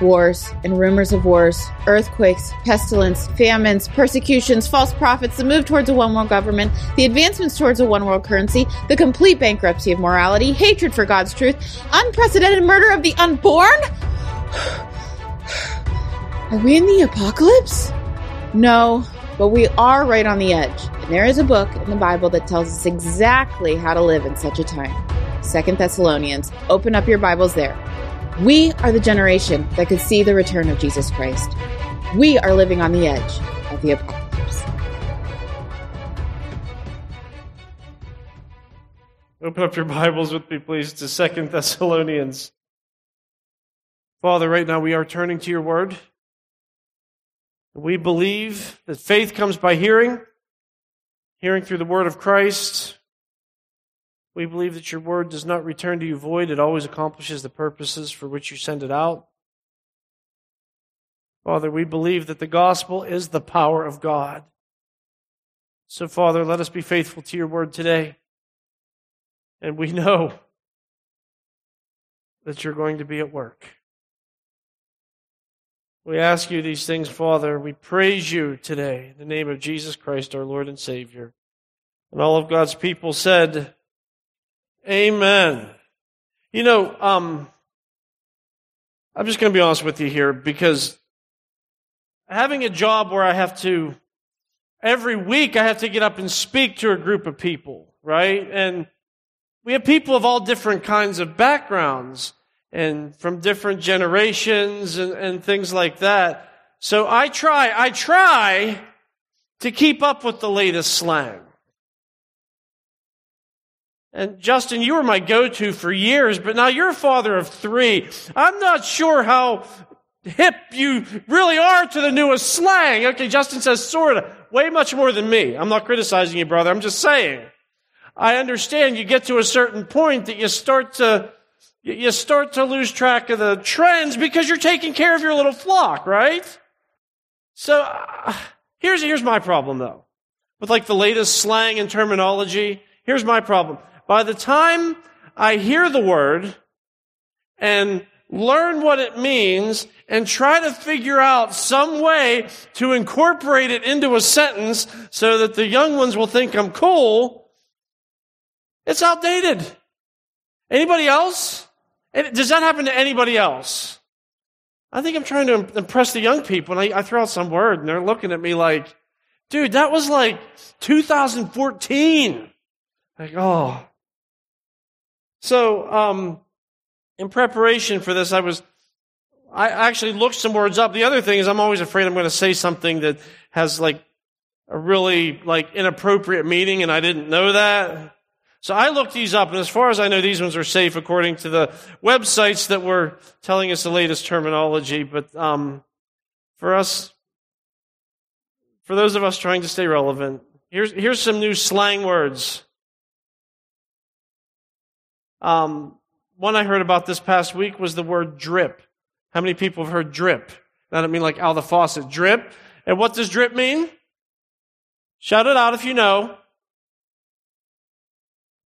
wars and rumors of wars, earthquakes, pestilence, famines, persecutions, false prophets, the move towards a one world government, the advancements towards a one world currency, the complete bankruptcy of morality, hatred for God's truth, unprecedented murder of the unborn? Are we in the apocalypse? No, but we are right on the edge. And there is a book in the Bible that tells us exactly how to live in such a time. Second Thessalonians. Open up your Bibles there. We are the generation that could see the return of Jesus Christ. We are living on the edge of the apocalypse. Open up your Bibles with me, please, to Second Thessalonians. Father, right now we are turning to your word. We believe that faith comes by hearing, hearing through the word of Christ. We believe that your word does not return to you void. It always accomplishes the purposes for which you send it out. Father, we believe that the gospel is the power of God. So, Father, let us be faithful to your word today. And we know that you're going to be at work. We ask you these things, Father. We praise you today in the name of Jesus Christ, our Lord and Savior. And all of God's people said, Amen. You know, um, I'm just going to be honest with you here because having a job where I have to, every week I have to get up and speak to a group of people, right? And we have people of all different kinds of backgrounds and from different generations and, and things like that. So I try, I try to keep up with the latest slang. And Justin, you were my go-to for years, but now you're a father of three. I'm not sure how hip you really are to the newest slang. Okay, Justin says sorta. Way much more than me. I'm not criticizing you, brother. I'm just saying. I understand you get to a certain point that you start to, you start to lose track of the trends because you're taking care of your little flock, right? So, uh, here's, here's my problem though. With like the latest slang and terminology, here's my problem by the time I hear the word and learn what it means and try to figure out some way to incorporate it into a sentence so that the young ones will think I'm cool, it's outdated. Anybody else? Does that happen to anybody else? I think I'm trying to impress the young people, and I, I throw out some word, and they're looking at me like, dude, that was like 2014. Like, oh, so, um, in preparation for this, I was, I actually looked some words up. The other thing is I'm always afraid I'm going to say something that has like a really like inappropriate meaning and I didn't know that. So I looked these up and as far as I know, these ones are safe according to the websites that were telling us the latest terminology. But, um, for us, for those of us trying to stay relevant, here's, here's some new slang words. Um, one I heard about this past week was the word drip. How many people have heard drip? I don't mean like out the faucet. Drip. And what does drip mean? Shout it out if you know.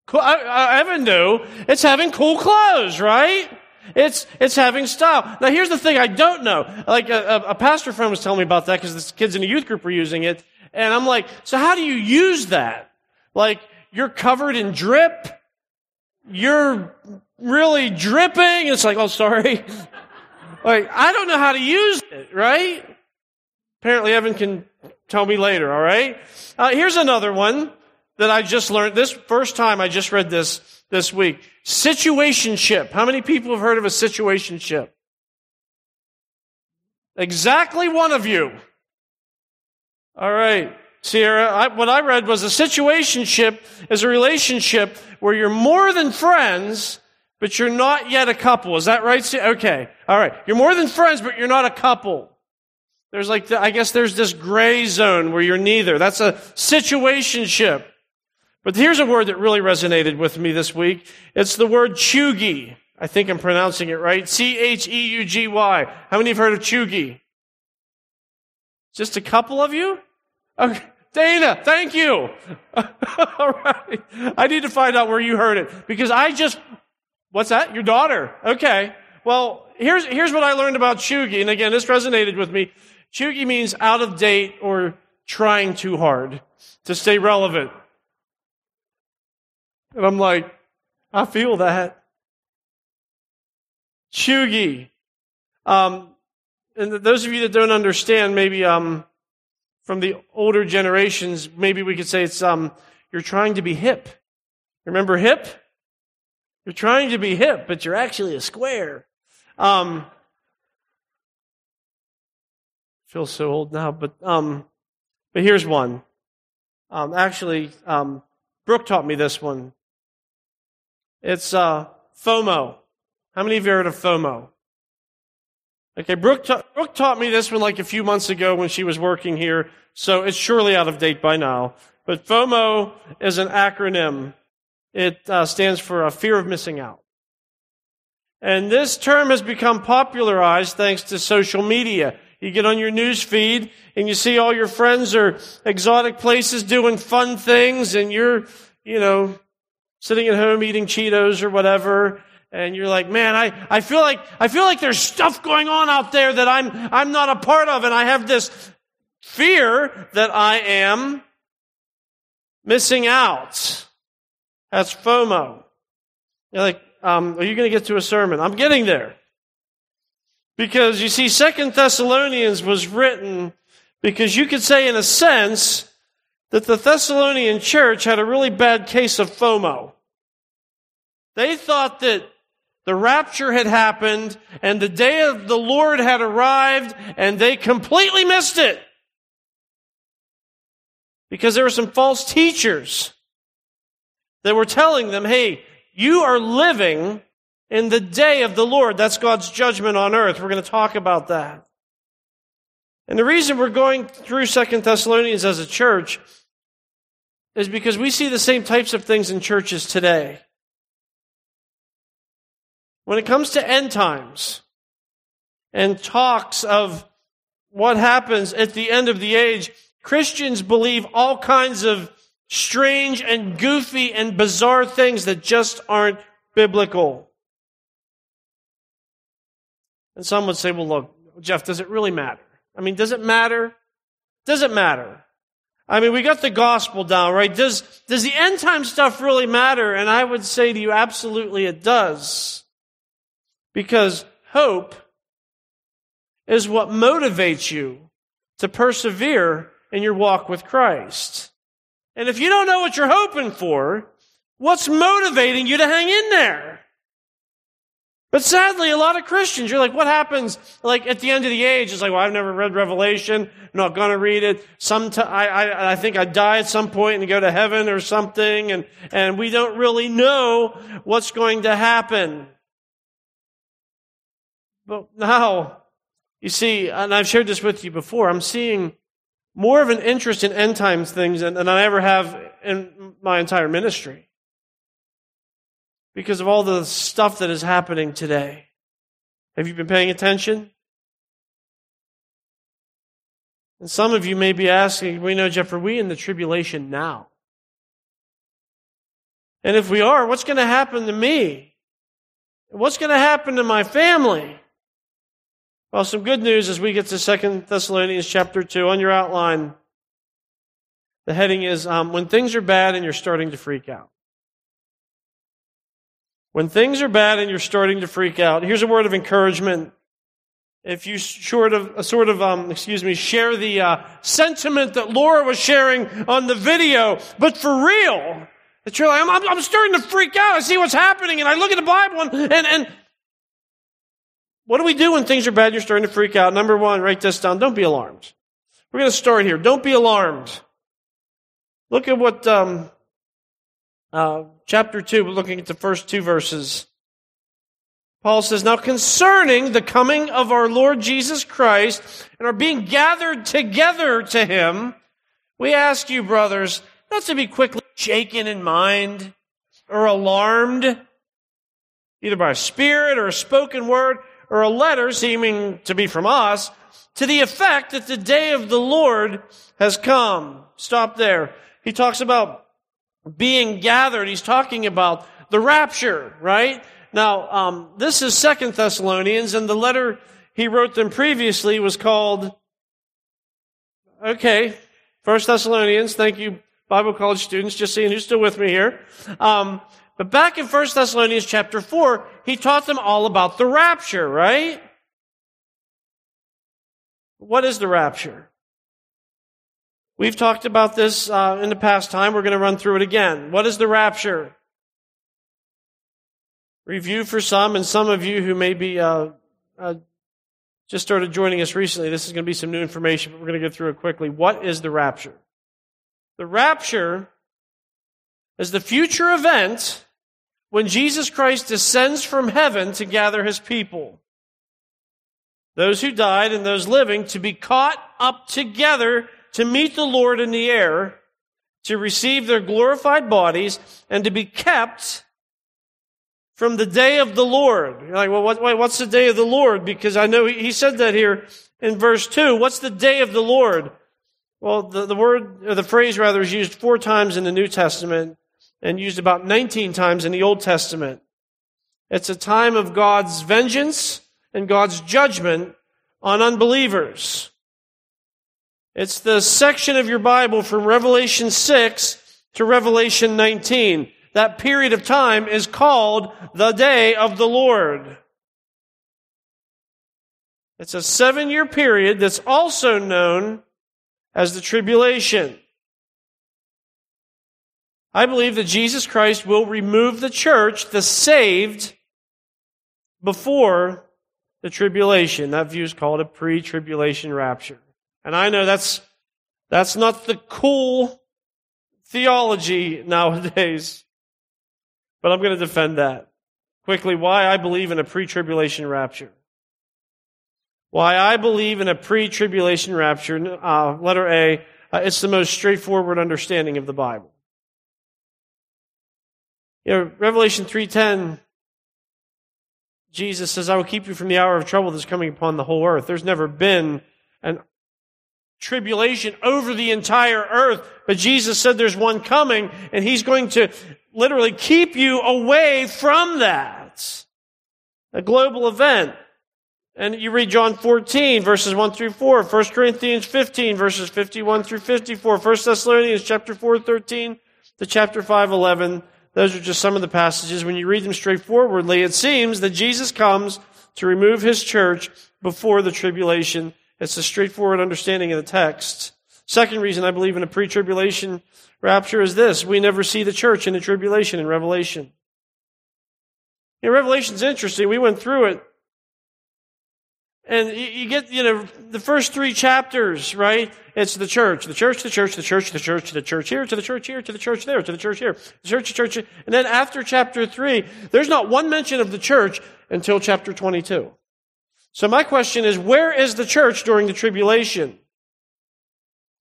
Cool. I, Evan knew. It's having cool clothes, right? It's, it's having style. Now here's the thing I don't know. Like a, a pastor friend was telling me about that because the kids in the youth group were using it. And I'm like, so how do you use that? Like, you're covered in drip you're really dripping. It's like, oh, sorry. like, I don't know how to use it, right? Apparently, Evan can tell me later, all right? Uh, here's another one that I just learned. This first time I just read this this week. Situationship. How many people have heard of a situationship? Exactly one of you. All right. Sierra, I, what I read was a situationship is a relationship where you're more than friends, but you're not yet a couple. Is that right? Okay. All right. You're more than friends, but you're not a couple. There's like, the, I guess there's this gray zone where you're neither. That's a situationship. But here's a word that really resonated with me this week. It's the word cheugy. I think I'm pronouncing it right. C-H-E-U-G-Y. How many have heard of cheugy? Just a couple of you? Okay. Dana, thank you. All right. I need to find out where you heard it because I just, what's that? Your daughter. Okay. Well, here's, here's what I learned about cheugy. And again, this resonated with me. Cheugy means out of date or trying too hard to stay relevant. And I'm like, I feel that. Cheugy. Um, and those of you that don't understand, maybe um, from the older generations, maybe we could say it's um, you're trying to be hip. Remember hip? You're trying to be hip, but you're actually a square. Um, feel so old now, but um, but here's one. Um, actually, um, Brooke taught me this one. It's uh, FOMO. How many of you heard of FOMO? Okay, Brooke, ta- Brooke taught me this one like a few months ago when she was working here, so it's surely out of date by now. But FOMO is an acronym. It uh, stands for a fear of missing out. And this term has become popularized thanks to social media. You get on your news feed and you see all your friends are exotic places doing fun things and you're, you know, sitting at home eating Cheetos or whatever and you're like, man, I, I feel like, I feel like there's stuff going on out there that I'm, I'm not a part of. And I have this fear that I am missing out. That's FOMO. You're like, um, are you going to get to a sermon? I'm getting there. Because you see, Second Thessalonians was written because you could say in a sense that the Thessalonian church had a really bad case of FOMO. They thought that the rapture had happened and the day of the Lord had arrived and they completely missed it. Because there were some false teachers that were telling them, hey, you are living in the day of the Lord. That's God's judgment on earth. We're going to talk about that. And the reason we're going through Second Thessalonians as a church is because we see the same types of things in churches today. When it comes to end times and talks of what happens at the end of the age, Christians believe all kinds of strange and goofy and bizarre things that just aren't biblical. And some would say, well, look, Jeff, does it really matter? I mean, does it matter? Does it matter? I mean, we got the gospel down, right? Does, does the end time stuff really matter? And I would say to you, absolutely it does. Because hope is what motivates you to persevere in your walk with Christ. And if you don't know what you're hoping for, what's motivating you to hang in there? But sadly, a lot of Christians, you're like, what happens like at the end of the age? It's like, well, I've never read Revelation. I'm not going to read it. Some, t- I, I, I think I die at some point and go to heaven or something. And, and we don't really know what's going to happen. But now, you see, and I've shared this with you before, I'm seeing more of an interest in end times things than, than I ever have in my entire ministry. Because of all the stuff that is happening today. Have you been paying attention? And some of you may be asking, we know, Jeff, are we in the tribulation now? And if we are, what's going to happen to me? What's going to happen to my family? Well, some good news as we get to Second Thessalonians chapter 2 on your outline. The heading is um, When Things Are Bad and You're Starting to Freak Out. When things are bad and you're starting to freak out, here's a word of encouragement. If you sort of, sort of, um, excuse me, share the uh, sentiment that Laura was sharing on the video, but for real, that you're like, I'm, I'm, starting to freak out. I see what's happening, and I look at the Bible, and, and, and what do we do when things are bad? You're starting to freak out. Number one, write this down. Don't be alarmed. We're going to start here. Don't be alarmed. Look at what um, uh, chapter two. We're looking at the first two verses. Paul says, "Now concerning the coming of our Lord Jesus Christ and our being gathered together to Him, we ask you, brothers, not to be quickly shaken in mind or alarmed, either by a spirit or a spoken word." Or a letter seeming to be from us to the effect that the day of the Lord has come. Stop there. He talks about being gathered. He's talking about the rapture, right? Now, um, this is Second Thessalonians, and the letter he wrote them previously was called, okay, First Thessalonians. Thank you, Bible college students, just seeing who's still with me here. Um, but back in First Thessalonians chapter 4, he taught them all about the rapture, right? What is the rapture? We've talked about this uh, in the past time. We're going to run through it again. What is the rapture? Review for some, and some of you who may be uh, uh, just started joining us recently. This is going to be some new information, but we're going to go through it quickly. What is the rapture? The rapture is the future event when Jesus Christ descends from heaven to gather his people. Those who died and those living to be caught up together to meet the Lord in the air, to receive their glorified bodies, and to be kept from the day of the Lord. You're like, well, what, wait, what's the day of the Lord? Because I know he, said that here in verse 2. What's the day of the Lord? Well, the, the word, or the phrase rather, is used four times in the New Testament and used about 19 times in the Old Testament. It's a time of God's vengeance and God's judgment on unbelievers. It's the section of your Bible from Revelation 6 to Revelation 19. That period of time is called the day of the Lord. It's a seven year period that's also known as the tribulation. I believe that Jesus Christ will remove the church, the saved, before the tribulation. That view is called a pre-tribulation rapture. And I know that's, that's not the cool theology nowadays, but I'm going to defend that. Quickly, why I believe in a pre-tribulation rapture. Why I believe in a pre-tribulation rapture, uh, letter A, uh, it's the most straightforward understanding of the Bible. You know, Revelation 3.10 Jesus says, I will keep you from the hour of trouble that's coming upon the whole earth. There's never been an tribulation over the entire earth, but Jesus said there's one coming and he's going to literally keep you away from that. A global event. And you read John 14 verses 1 through 4, 1 Corinthians 15 verses 51 through 54, 1 Thessalonians chapter 4, 13 to chapter 5, 11, those are just some of the passages. When you read them straightforwardly, it seems that Jesus comes to remove his church before the tribulation. It's a straightforward understanding of the text. Second reason I believe in a pre-tribulation rapture is this. We never see the church in the tribulation in Revelation. You know, Revelation's interesting. We went through it and you get, you know, the first three chapters, right? It's the church, the church, the church, the church, the church, the church here, to the church here, to the church there, to the church here, the church, the church. And then after chapter three, there's not one mention of the church until chapter 22. So my question is, where is the church during the tribulation?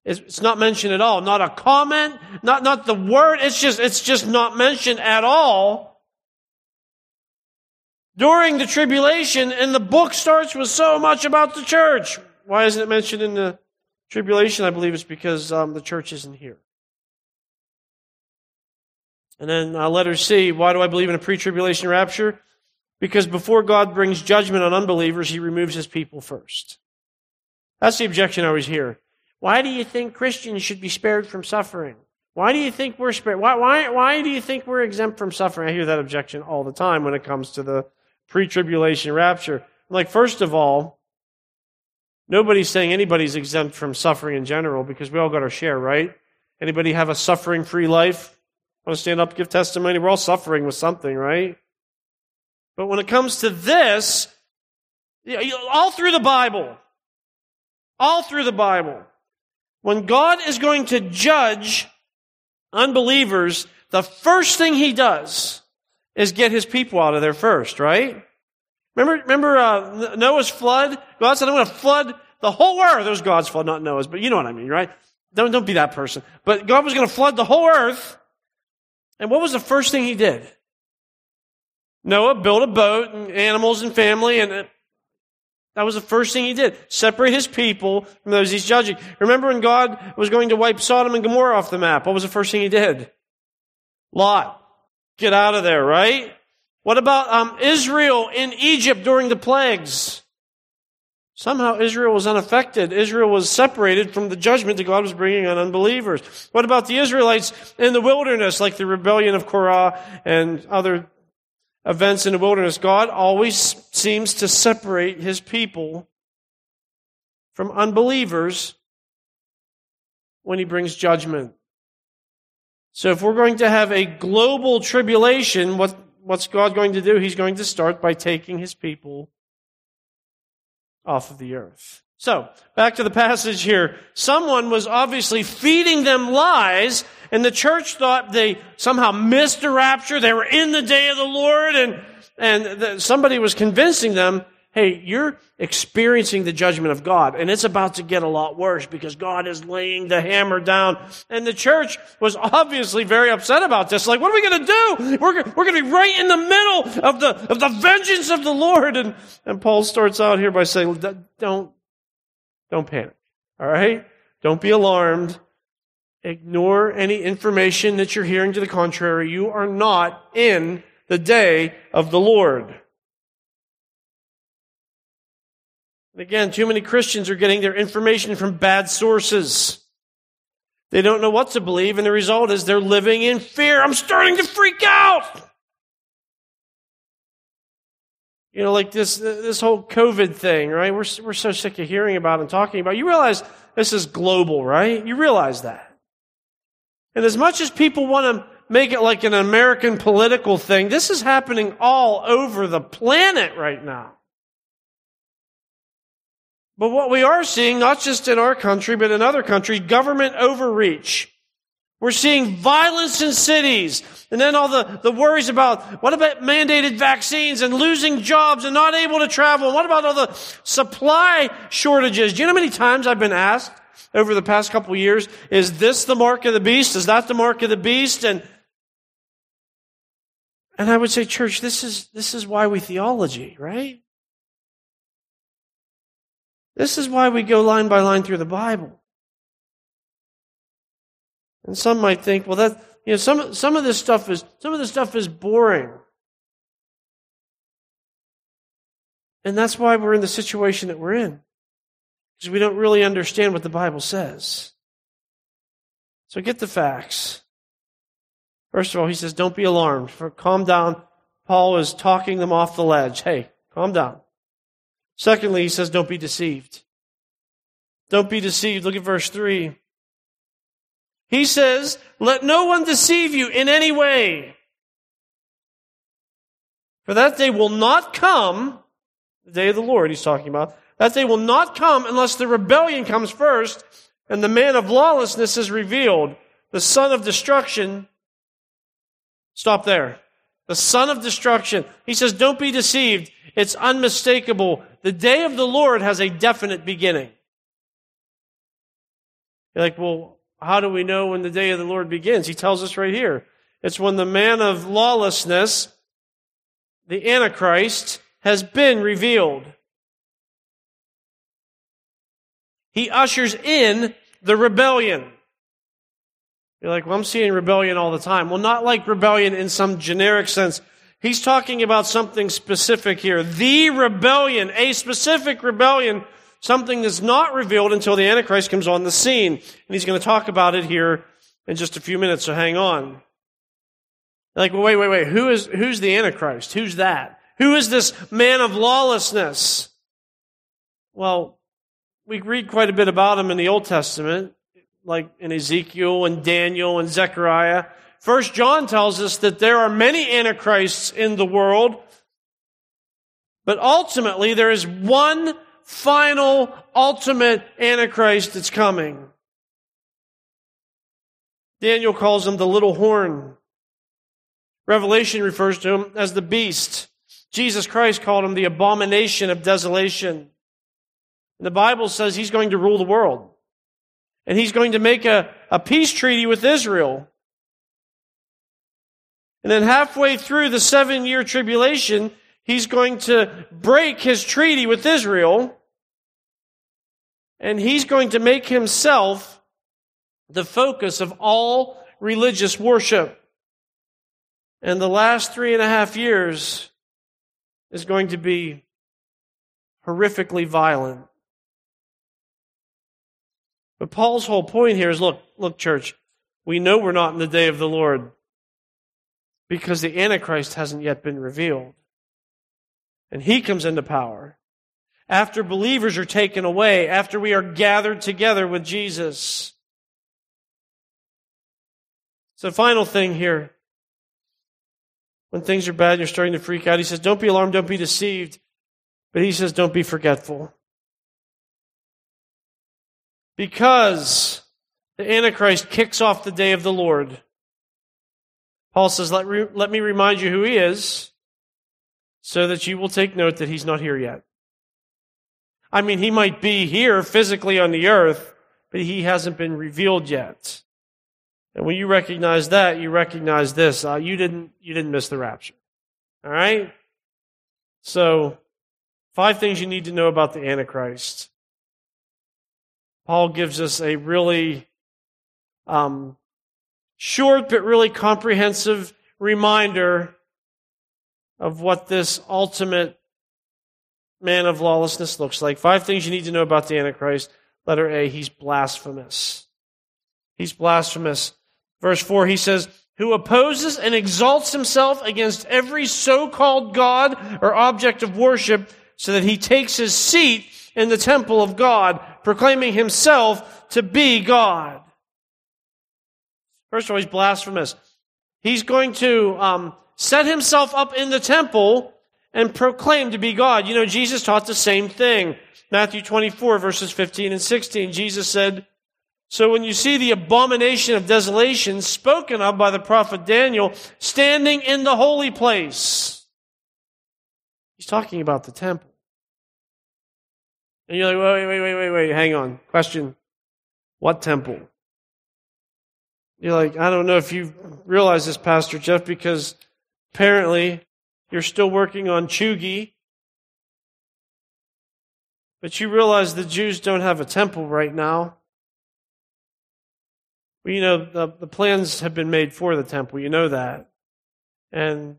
It's not mentioned at all. Not a comment, not, not the word. It's just, it's just not mentioned at all during the tribulation, and the book starts with so much about the church. Why isn't it mentioned in the tribulation? I believe it's because um, the church isn't here. And then uh, letter C, why do I believe in a pre-tribulation rapture? Because before God brings judgment on unbelievers, he removes his people first. That's the objection I always hear. Why do you think Christians should be spared from suffering? Why do you think we're spared? Why, why, why do you think we're exempt from suffering? I hear that objection all the time when it comes to the pre-tribulation rapture. Like, first of all, nobody's saying anybody's exempt from suffering in general because we all got our share, right? Anybody have a suffering-free life? Want to stand up, give testimony? We're all suffering with something, right? But when it comes to this, all through the Bible, all through the Bible, when God is going to judge unbelievers, the first thing he does is get his people out of there first, right? Remember, remember uh, Noah's flood? God said, I'm going to flood the whole earth. It was God's flood, not Noah's, but you know what I mean, right? Don't, don't be that person. But God was going to flood the whole earth. And what was the first thing he did? Noah built a boat and animals and family and uh, that was the first thing he did. Separate his people from those he's judging. Remember when God was going to wipe Sodom and Gomorrah off the map? What was the first thing he did? Lot. Get out of there, right? What about um, Israel in Egypt during the plagues? Somehow Israel was unaffected. Israel was separated from the judgment that God was bringing on unbelievers. What about the Israelites in the wilderness, like the rebellion of Korah and other events in the wilderness? God always seems to separate his people from unbelievers when he brings judgment. So if we're going to have a global tribulation, what, what's God going to do? He's going to start by taking his people off of the earth. So, back to the passage here. Someone was obviously feeding them lies, and the church thought they somehow missed the rapture. They were in the day of the Lord, and, and the, somebody was convincing them hey, you're experiencing the judgment of God, and it's about to get a lot worse because God is laying the hammer down. And the church was obviously very upset about this. Like, what are we going to do? We're, we're going to be right in the middle of the, of the vengeance of the Lord. And, and Paul starts out here by saying, don't, don't panic. All right? Don't be alarmed. Ignore any information that you're hearing to the contrary. You are not in the day of the Lord. Again, too many Christians are getting their information from bad sources. They don't know what to believe, and the result is they're living in fear. I'm starting to freak out. You know, like this, this whole COVID thing, right? We're, we're so sick of hearing about and talking about. You realize this is global, right? You realize that. And as much as people want to make it like an American political thing, this is happening all over the planet right now. But what we are seeing, not just in our country, but in other countries, government overreach. We're seeing violence in cities. And then all the, the worries about what about mandated vaccines and losing jobs and not able to travel? What about all the supply shortages? Do you know how many times I've been asked over the past couple years, is this the mark of the beast? Is that the mark of the beast? And, and I would say, church, this is, this is why we theology, right? This is why we go line by line through the Bible. And some might think, well, that, you know, some, some of this stuff is, some of this stuff is boring. And that's why we're in the situation that we're in. Because we don't really understand what the Bible says. So get the facts. First of all, he says, don't be alarmed. For calm down. Paul is talking them off the ledge. Hey, calm down. Secondly, he says, don't be deceived. Don't be deceived. Look at verse 3. He says, let no one deceive you in any way. For that day will not come, the day of the Lord he's talking about, that day will not come unless the rebellion comes first and the man of lawlessness is revealed, the son of destruction. Stop there. The son of destruction. He says, don't be deceived. It's unmistakable. The day of the Lord has a definite beginning. You're like, well, how do we know when the day of the Lord begins? He tells us right here. It's when the man of lawlessness, the Antichrist, has been revealed. He ushers in the rebellion. You're like, well, I'm seeing rebellion all the time. Well, not like rebellion in some generic sense. He's talking about something specific here. The rebellion, a specific rebellion, something that's not revealed until the Antichrist comes on the scene. And he's going to talk about it here in just a few minutes, so hang on. Like, well, wait, wait, wait. Who is, who's the Antichrist? Who's that? Who is this man of lawlessness? Well, we read quite a bit about him in the Old Testament, like in Ezekiel and Daniel and Zechariah. First John tells us that there are many antichrists in the world, but ultimately there is one final, ultimate antichrist that's coming. Daniel calls him the little horn. Revelation refers to him as the beast. Jesus Christ called him the abomination of desolation. And the Bible says he's going to rule the world. And he's going to make a, a peace treaty with Israel. And then halfway through the seven year tribulation, he's going to break his treaty with Israel. And he's going to make himself the focus of all religious worship. And the last three and a half years is going to be horrifically violent. But Paul's whole point here is look, look, church, we know we're not in the day of the Lord because the Antichrist hasn't yet been revealed. And he comes into power after believers are taken away, after we are gathered together with Jesus. So, final thing here. When things are bad and you're starting to freak out, he says, Don't be alarmed, don't be deceived. But he says, Don't be forgetful. Because the Antichrist kicks off the day of the Lord. Paul says, let, re- let me remind you who he is, so that you will take note that he's not here yet. I mean, he might be here physically on the earth, but he hasn't been revealed yet. And when you recognize that, you recognize this. Uh, you didn't, you didn't miss the rapture. All right? So, five things you need to know about the Antichrist. Paul gives us a really um, short but really comprehensive reminder of what this ultimate man of lawlessness looks like. Five things you need to know about the Antichrist. Letter A, he's blasphemous. He's blasphemous. Verse 4, he says, Who opposes and exalts himself against every so called God or object of worship, so that he takes his seat in the temple of God, proclaiming himself to be God. First of all, he's blasphemous. He's going to um, set himself up in the temple and proclaim to be God. You know, Jesus taught the same thing. Matthew 24, verses 15 and 16. Jesus said, So when you see the abomination of desolation spoken of by the prophet Daniel standing in the holy place, he's talking about the temple. And you're like, wait, wait, wait, wait, wait, hang on. Question. What temple? You're like, I don't know if you realize this, Pastor Jeff, because apparently you're still working on cheugy. But you realize the Jews don't have a temple right now. Well, you know, the, the plans have been made for the temple. You know that. And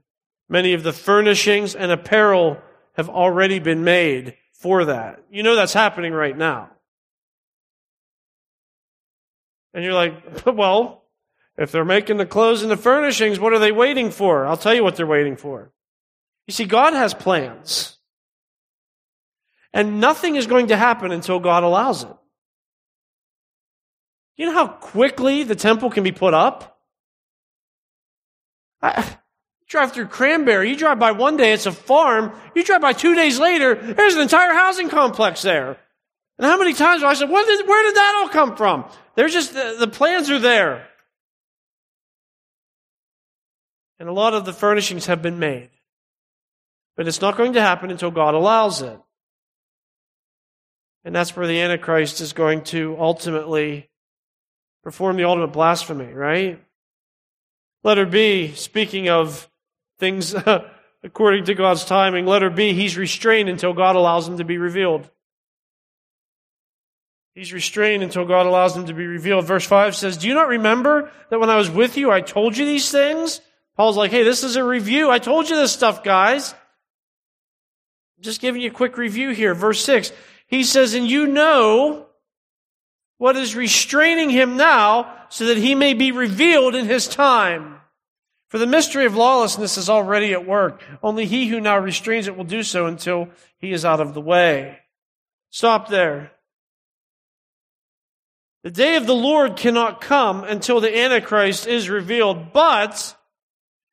many of the furnishings and apparel have already been made for that. You know that's happening right now. And you're like, well, if they're making the clothes and the furnishings, what are they waiting for? I'll tell you what they're waiting for. You see, God has plans. And nothing is going to happen until God allows it. You know how quickly the temple can be put up? I, drive through Cranberry, you drive by one day, it's a farm. You drive by two days later, there's an entire housing complex there. And how many times have I said, did, where did that all come from? There's just, the, the plans are there. And a lot of the furnishings have been made. But it's not going to happen until God allows it. And that's where the Antichrist is going to ultimately perform the ultimate blasphemy, right? Letter B, speaking of things according to God's timing, letter B, he's restrained until God allows him to be revealed. He's restrained until God allows him to be revealed. Verse 5 says, Do you not remember that when I was with you, I told you these things? Paul's like, Hey, this is a review. I told you this stuff, guys. I'm Just giving you a quick review here. Verse 6. He says, And you know what is restraining him now so that he may be revealed in his time. For the mystery of lawlessness is already at work. Only he who now restrains it will do so until he is out of the way. Stop there. The day of the Lord cannot come until the Antichrist is revealed, but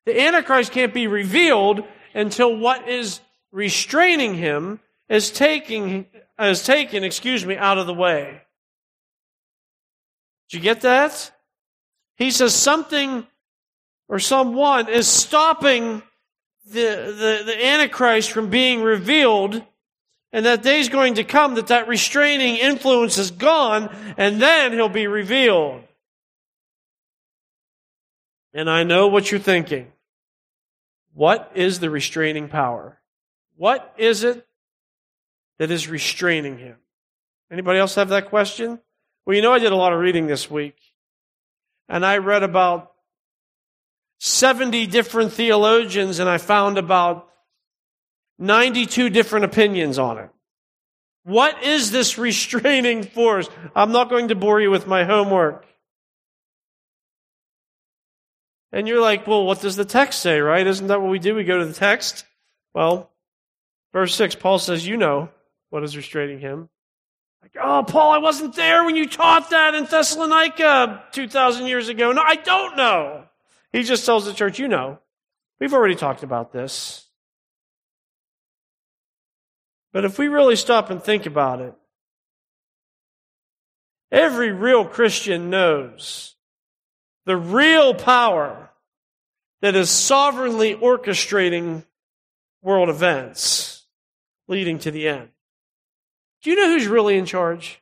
the Antichrist can't be revealed until what is restraining him is taking, is taken, excuse me, out of the way. Did you get that? He says something or someone is stopping the, the, the Antichrist from being revealed, and that day's going to come that that restraining influence is gone, and then he'll be revealed. And I know what you're thinking. What is the restraining power? What is it that is restraining him? Anybody else have that question? Well, you know, I did a lot of reading this week, and I read about 70 different theologians and I found about 92 different opinions on it. What is this restraining force? I'm not going to bore you with my homework. And you're like, well, what does the text say, right? Isn't that what we do? We go to the text. Well, verse 6, Paul says, You know what is restraining him. Like, oh, Paul, I wasn't there when you taught that in Thessalonica 2,000 years ago. No, I don't know. He just tells the church, You know. We've already talked about this. But if we really stop and think about it, every real Christian knows the real power that is sovereignly orchestrating world events leading to the end. Do you know who's really in charge?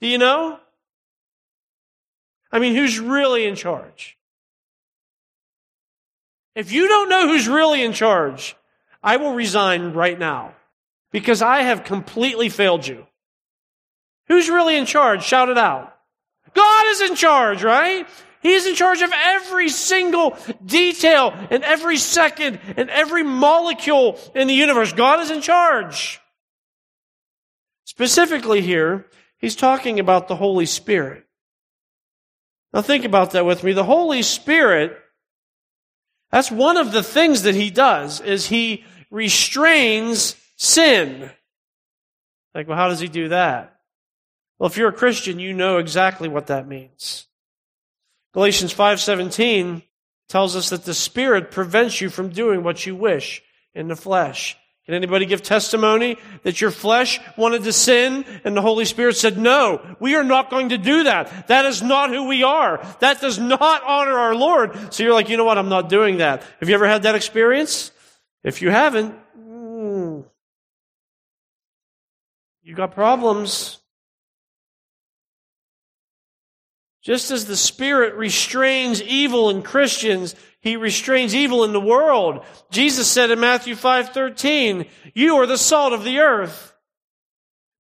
Do you know? I mean, who's really in charge? If you don't know who's really in charge, I will resign right now because I have completely failed you. Who's really in charge? Shout it out. God is in charge, right? He's in charge of every single detail and every second and every molecule in the universe. God is in charge. Specifically here, he's talking about the Holy Spirit. Now think about that with me. The Holy Spirit, that's one of the things that he does, is he restrains sin. Like, well, how does he do that? Well, if you're a Christian, you know exactly what that means. Galatians 5:17 tells us that the spirit prevents you from doing what you wish in the flesh. Can anybody give testimony that your flesh wanted to sin and the Holy Spirit said, no, we are not going to do that. That is not who we are. That does not honor our Lord. So you're like, you know what? I'm not doing that. Have you ever had that experience? If you haven't, mm, you got problems. Just as the Spirit restrains evil in Christians, He restrains evil in the world. Jesus said in Matthew 5:13, "You are the salt of the earth.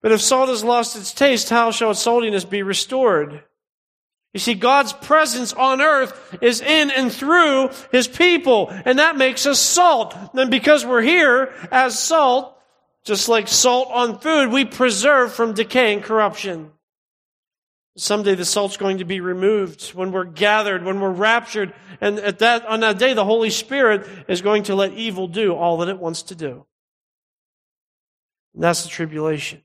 But if salt has lost its taste, how shall its saltiness be restored?" You see, God's presence on earth is in and through His people, and that makes us salt. And because we're here as salt, just like salt on food, we preserve from decay and corruption. Someday the salt's going to be removed when we're gathered, when we're raptured. And at that, on that day, the Holy Spirit is going to let evil do all that it wants to do. And that's the tribulation.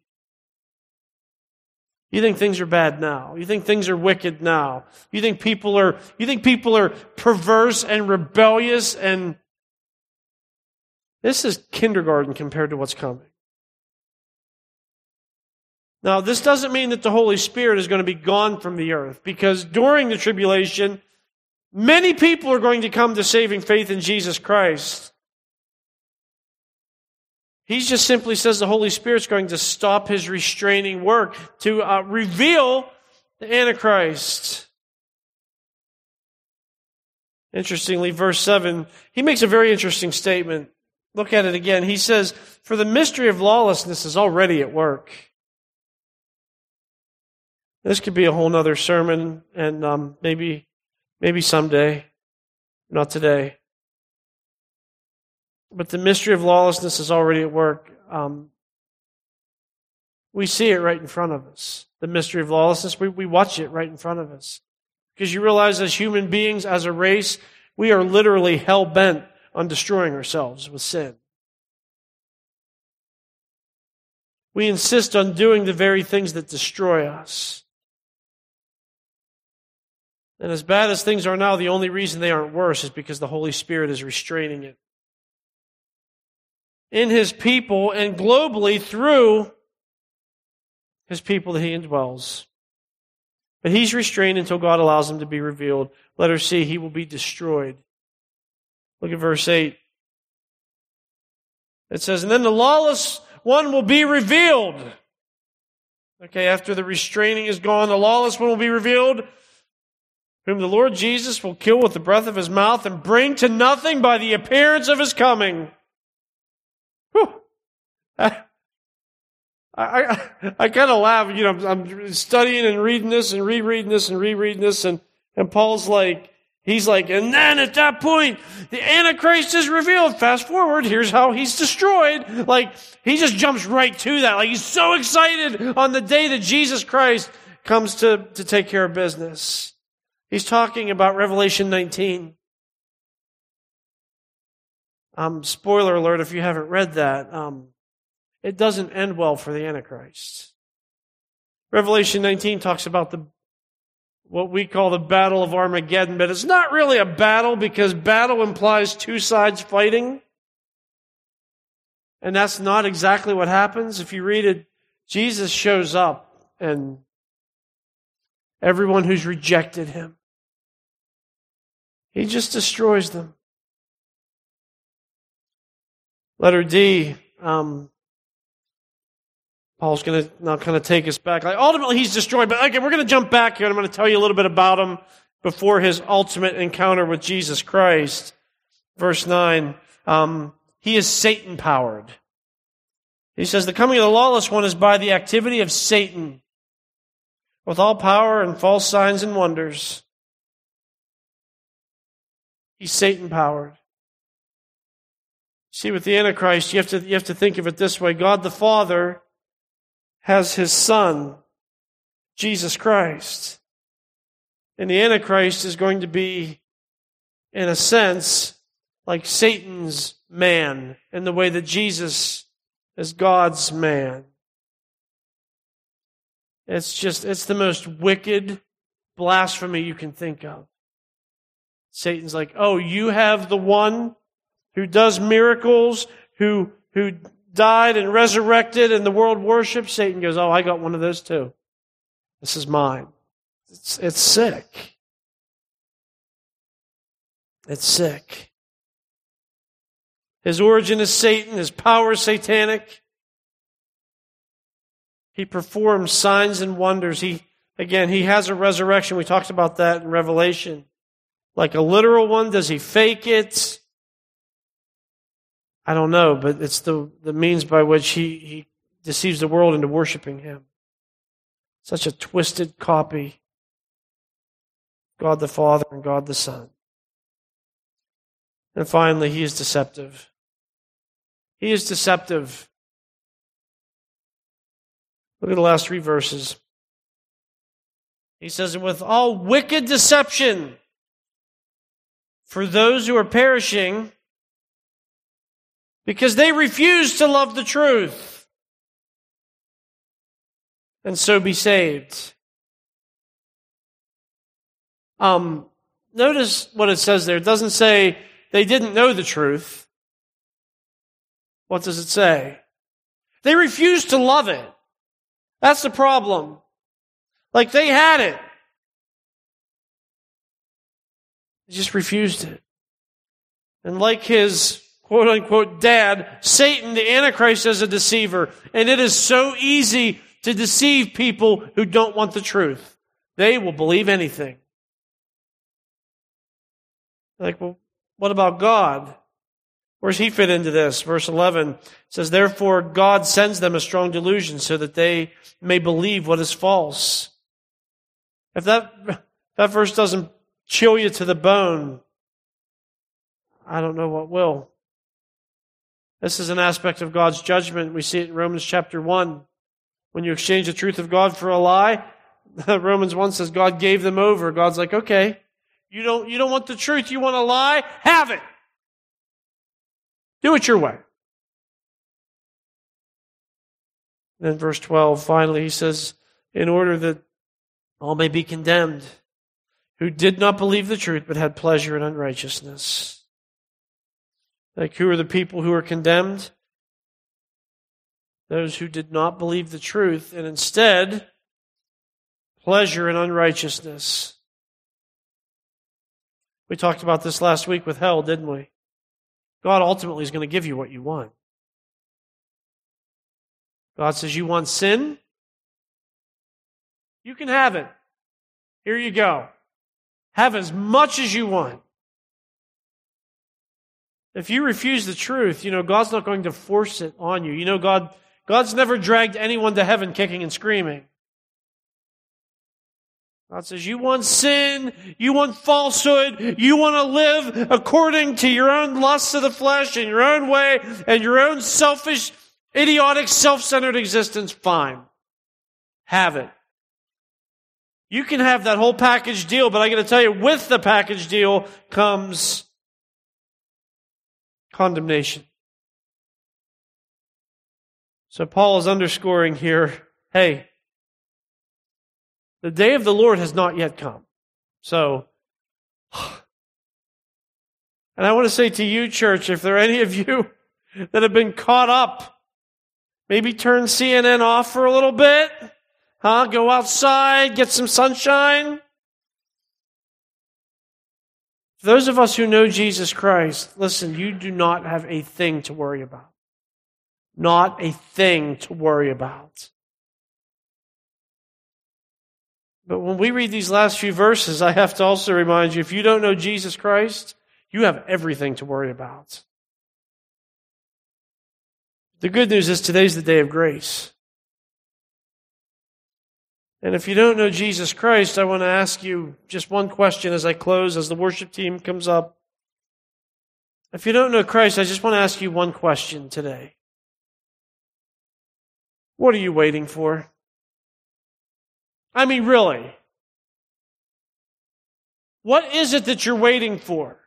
You think things are bad now. You think things are wicked now. You think people are, you think people are perverse and rebellious and this is kindergarten compared to what's coming. Now, this doesn't mean that the Holy Spirit is going to be gone from the earth because during the tribulation, many people are going to come to saving faith in Jesus Christ. He just simply says the Holy Spirit's going to stop his restraining work to uh, reveal the Antichrist. Interestingly, verse 7, he makes a very interesting statement. Look at it again. He says, For the mystery of lawlessness is already at work. This could be a whole nother sermon, and um, maybe, maybe someday, not today. But the mystery of lawlessness is already at work. Um, we see it right in front of us. The mystery of lawlessness, we, we watch it right in front of us. Because you realize as human beings, as a race, we are literally hell bent on destroying ourselves with sin. We insist on doing the very things that destroy us. And as bad as things are now, the only reason they aren't worse is because the Holy Spirit is restraining it. In His people and globally through His people that He indwells. But He's restrained until God allows Him to be revealed. Let her see, He will be destroyed. Look at verse 8. It says, And then the lawless one will be revealed. Okay, after the restraining is gone, the lawless one will be revealed whom the Lord Jesus will kill with the breath of his mouth and bring to nothing by the appearance of his coming. Whew. I, I, I kind of laugh, you know, I'm studying and reading this and rereading this and rereading this and, and Paul's like, He's like, and then at that point, the Antichrist is revealed. Fast forward, here's how he's destroyed. Like, he just jumps right to that. Like, he's so excited on the day that Jesus Christ comes to, to take care of business. He's talking about Revelation 19. Um, spoiler alert if you haven't read that. Um, it doesn't end well for the Antichrist. Revelation 19 talks about the what we call the Battle of Armageddon, but it's not really a battle because battle implies two sides fighting. And that's not exactly what happens. If you read it, Jesus shows up and everyone who's rejected him, he just destroys them. Letter D, um, Paul's going to now kind of take us back. Like ultimately, he's destroyed, but okay, we're going to jump back here, and I'm going to tell you a little bit about him before his ultimate encounter with Jesus Christ. Verse nine, um, he is Satan powered. He says the coming of the lawless one is by the activity of Satan, with all power and false signs and wonders. He's Satan powered. See, with the Antichrist, you have to, you have to think of it this way. God the Father has his son, Jesus Christ. And the Antichrist is going to be, in a sense, like Satan's man in the way that Jesus is God's man. It's just, it's the most wicked blasphemy you can think of. Satan's like, oh, you have the one who does miracles, who, who died and resurrected and the world worships, Satan goes, Oh, I got one of those too. This is mine. It's, it's sick. It's sick. His origin is Satan, his power is satanic. He performs signs and wonders. He, again, he has a resurrection. We talked about that in Revelation. Like a literal one, does he fake it? I don't know, but it's the, the means by which he, he deceives the world into worshiping him. Such a twisted copy. God the Father and God the Son. And finally, he is deceptive. He is deceptive. Look at the last three verses. He says, And with all wicked deception for those who are perishing, because they refuse to love the truth and so be saved. Um, notice what it says there. It doesn't say they didn't know the truth. What does it say? They refused to love it. That's the problem. Like they had it. They just refused it. And like his quote unquote dad, Satan, the Antichrist, as a deceiver. And it is so easy to deceive people who don't want the truth. They will believe anything. Like, well, what about God? Where's he fit into this? Verse 11 says, Therefore God sends them a strong delusion so that they may believe what is false. If that, that verse doesn't chill you to the bone, I don't know what will. This is an aspect of God's judgment. We see it in Romans chapter 1. When you exchange the truth of God for a lie, Romans 1 says God gave them over. God's like, okay, you don't, you don't want the truth, you want a lie? Have it. Do it your way. Then verse 12, finally, he says, in order that all may be condemned, who did not believe the truth, but had pleasure in unrighteousness. Like, who are the people who are condemned? Those who did not believe the truth and instead pleasure in unrighteousness. We talked about this last week with hell, didn't we? God ultimately is going to give you what you want. God says, You want sin? You can have it. Here you go. Have as much as you want. If you refuse the truth, you know, God's not going to force it on you. You know, God, God's never dragged anyone to heaven kicking and screaming. God says, you want sin, you want falsehood, you want to live according to your own lusts of the flesh and your own way and your own selfish, idiotic, self-centered existence, fine. Have it. You can have that whole package deal, but I got to tell you, with the package deal comes condemnation. So Paul is underscoring here, hey, the day of the Lord has not yet come. So, and I want to say to you, church, if there are any of you that have been caught up, maybe turn CNN off for a little bit, huh? Go outside, get some sunshine. For those of us who know Jesus Christ, listen, you do not have a thing to worry about. Not a thing to worry about. But when we read these last few verses, I have to also remind you if you don't know Jesus Christ, you have everything to worry about. The good news is today's the day of grace. And if you don't know Jesus Christ, I want to ask you just one question as I close, as the worship team comes up. If you don't know Christ, I just want to ask you one question today. What are you waiting for? I mean, really. What is it that you're waiting for?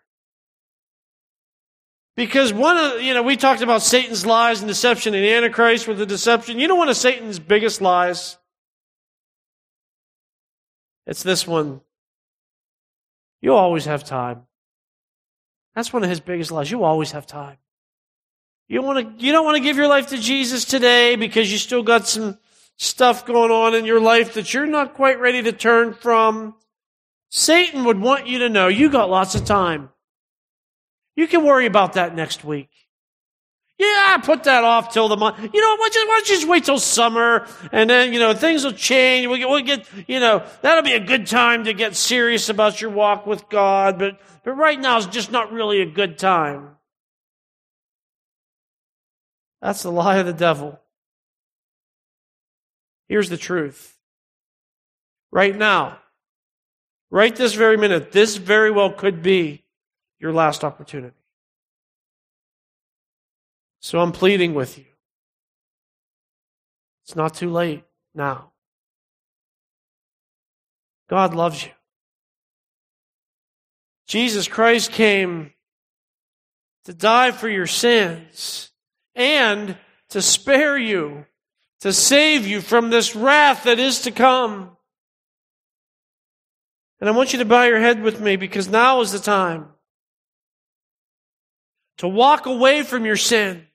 Because one of, you know, we talked about Satan's lies and deception and Antichrist with the deception. You know one of Satan's biggest lies? It's this one. You'll always have time. That's one of his biggest lies. You always have time. You want to, you don't want to give your life to Jesus today because you still got some stuff going on in your life that you're not quite ready to turn from, Satan would want you to know you got lots of time. You can worry about that next week. Yeah, put that off till the month. You know, why don't you just wait till summer and then, you know, things will change. We'll get, we'll get, you know, that'll be a good time to get serious about your walk with God. But, but right now is just not really a good time. That's the lie of the devil. Here's the truth. Right now, right this very minute, this very well could be your last opportunity. So I'm pleading with you. It's not too late now. God loves you. Jesus Christ came to die for your sins and to spare you to save you from this wrath that is to come. And I want you to bow your head with me because now is the time to walk away from your sin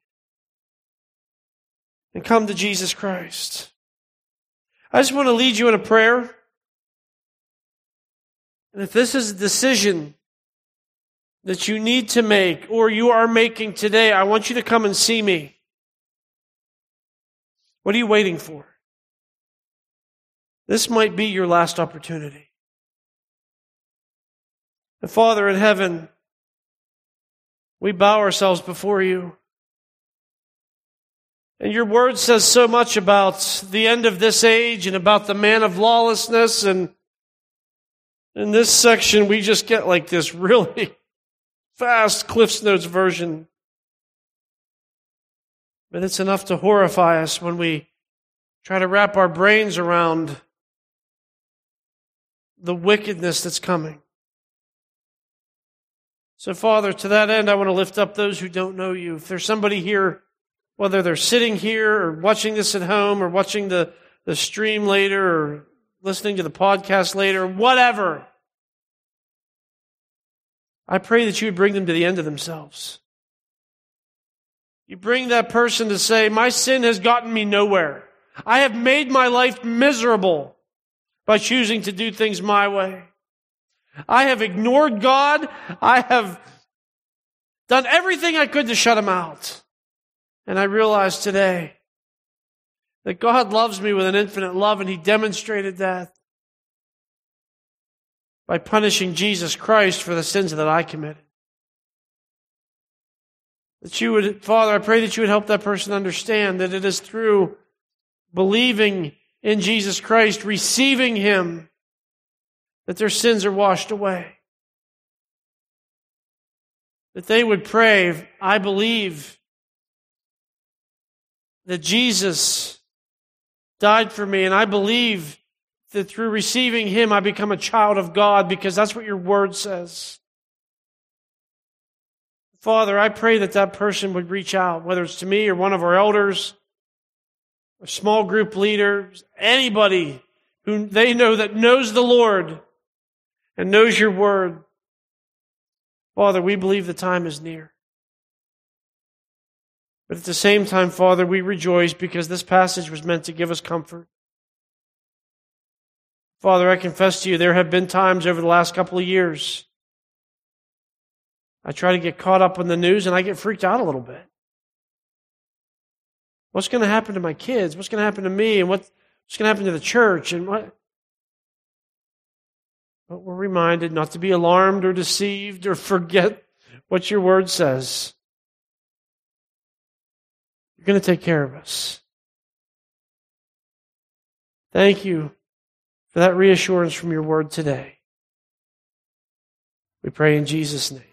and come to Jesus Christ. I just want to lead you in a prayer. And if this is a decision that you need to make or you are making today, I want you to come and see me. What are you waiting for? This might be your last opportunity. The Father in heaven, we bow ourselves before you. And your word says so much about the end of this age and about the man of lawlessness. And in this section, we just get like this really fast Cliff's Notes version but it's enough to horrify us when we try to wrap our brains around the wickedness that's coming. So, Father, to that end, I want to lift up those who don't know you. If there's somebody here, whether they're sitting here or watching this at home or watching the, the stream later or listening to the podcast later, whatever, I pray that you would bring them to the end of themselves. You bring that person to say, my sin has gotten me nowhere. I have made my life miserable by choosing to do things my way. I have ignored God. I have done everything I could to shut him out. And I realize today that God loves me with an infinite love and he demonstrated that by punishing Jesus Christ for the sins that I committed. That you would, Father, I pray that you would help that person understand that it is through believing in Jesus Christ, receiving Him, that their sins are washed away. That they would pray, I believe that Jesus died for me, and I believe that through receiving Him, I become a child of God because that's what your word says. Father, I pray that that person would reach out, whether it's to me or one of our elders, a small group leaders, anybody who they know that knows the Lord and knows your word. Father, we believe the time is near. But at the same time, Father, we rejoice because this passage was meant to give us comfort. Father, I confess to you, there have been times over the last couple of years I try to get caught up in the news and I get freaked out a little bit. What's going to happen to my kids? What's going to happen to me? And what's going to happen to the church? And what? But we're reminded not to be alarmed or deceived or forget what your word says. You're going to take care of us. Thank you for that reassurance from your word today. We pray in Jesus' name.